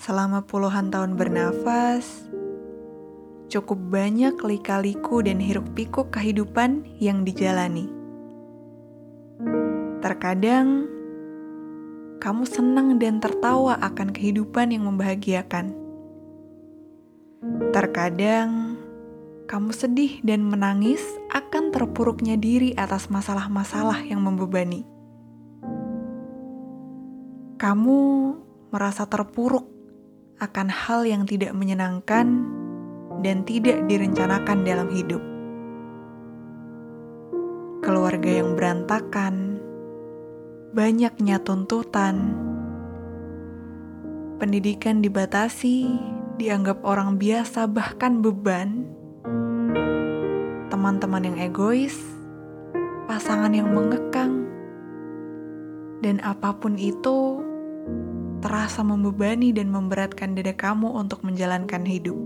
Selama puluhan tahun bernafas, cukup banyak lika-liku dan hiruk-pikuk kehidupan yang dijalani. Terkadang, kamu senang dan tertawa akan kehidupan yang membahagiakan. Terkadang, kamu sedih dan menangis akan terpuruknya diri atas masalah-masalah yang membebani. Kamu merasa terpuruk akan hal yang tidak menyenangkan dan tidak direncanakan dalam hidup. Keluarga yang berantakan, banyaknya tuntutan, pendidikan dibatasi, dianggap orang biasa, bahkan beban, teman-teman yang egois, pasangan yang mengekang, dan apa pun itu terasa membebani dan memberatkan dada kamu untuk menjalankan hidup.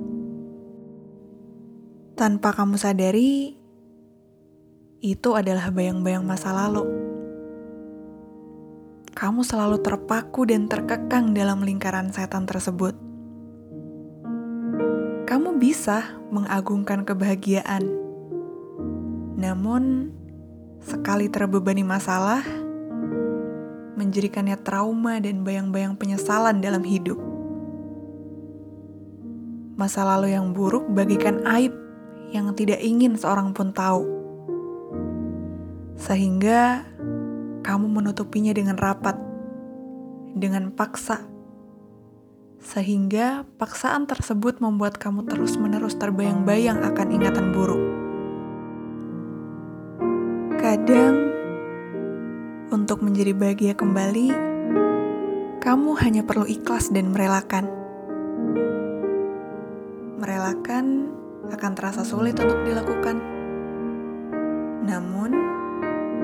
Tanpa kamu sadari, itu adalah bayang-bayang masa lalu. Kamu selalu terpaku dan terkekang dalam lingkaran setan tersebut. Kamu bisa mengagungkan kebahagiaan, namun sekali terbebani masalah, menjadikannya trauma dan bayang-bayang penyesalan dalam hidup. Masa lalu yang buruk bagikan aib yang tidak ingin seorang pun tahu. Sehingga kamu menutupinya dengan rapat, dengan paksa. Sehingga paksaan tersebut membuat kamu terus-menerus terbayang-bayang akan ingatan buruk. Kadang untuk menjadi bahagia kembali, kamu hanya perlu ikhlas dan merelakan. Merelakan akan terasa sulit untuk dilakukan. Namun,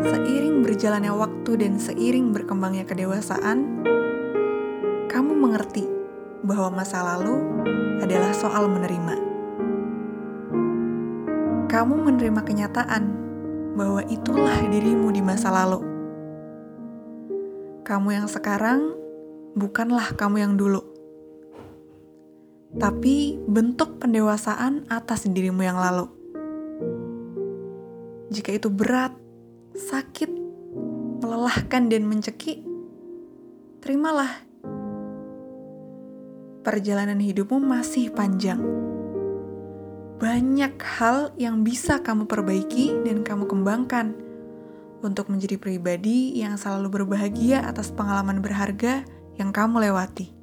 seiring berjalannya waktu dan seiring berkembangnya kedewasaan, kamu mengerti bahwa masa lalu adalah soal menerima. Kamu menerima kenyataan bahwa itulah dirimu di masa lalu kamu yang sekarang bukanlah kamu yang dulu, tapi bentuk pendewasaan atas dirimu yang lalu. Jika itu berat, sakit, melelahkan, dan mencekik, terimalah. Perjalanan hidupmu masih panjang. Banyak hal yang bisa kamu perbaiki dan kamu kembangkan untuk menjadi pribadi yang selalu berbahagia atas pengalaman berharga yang kamu lewati.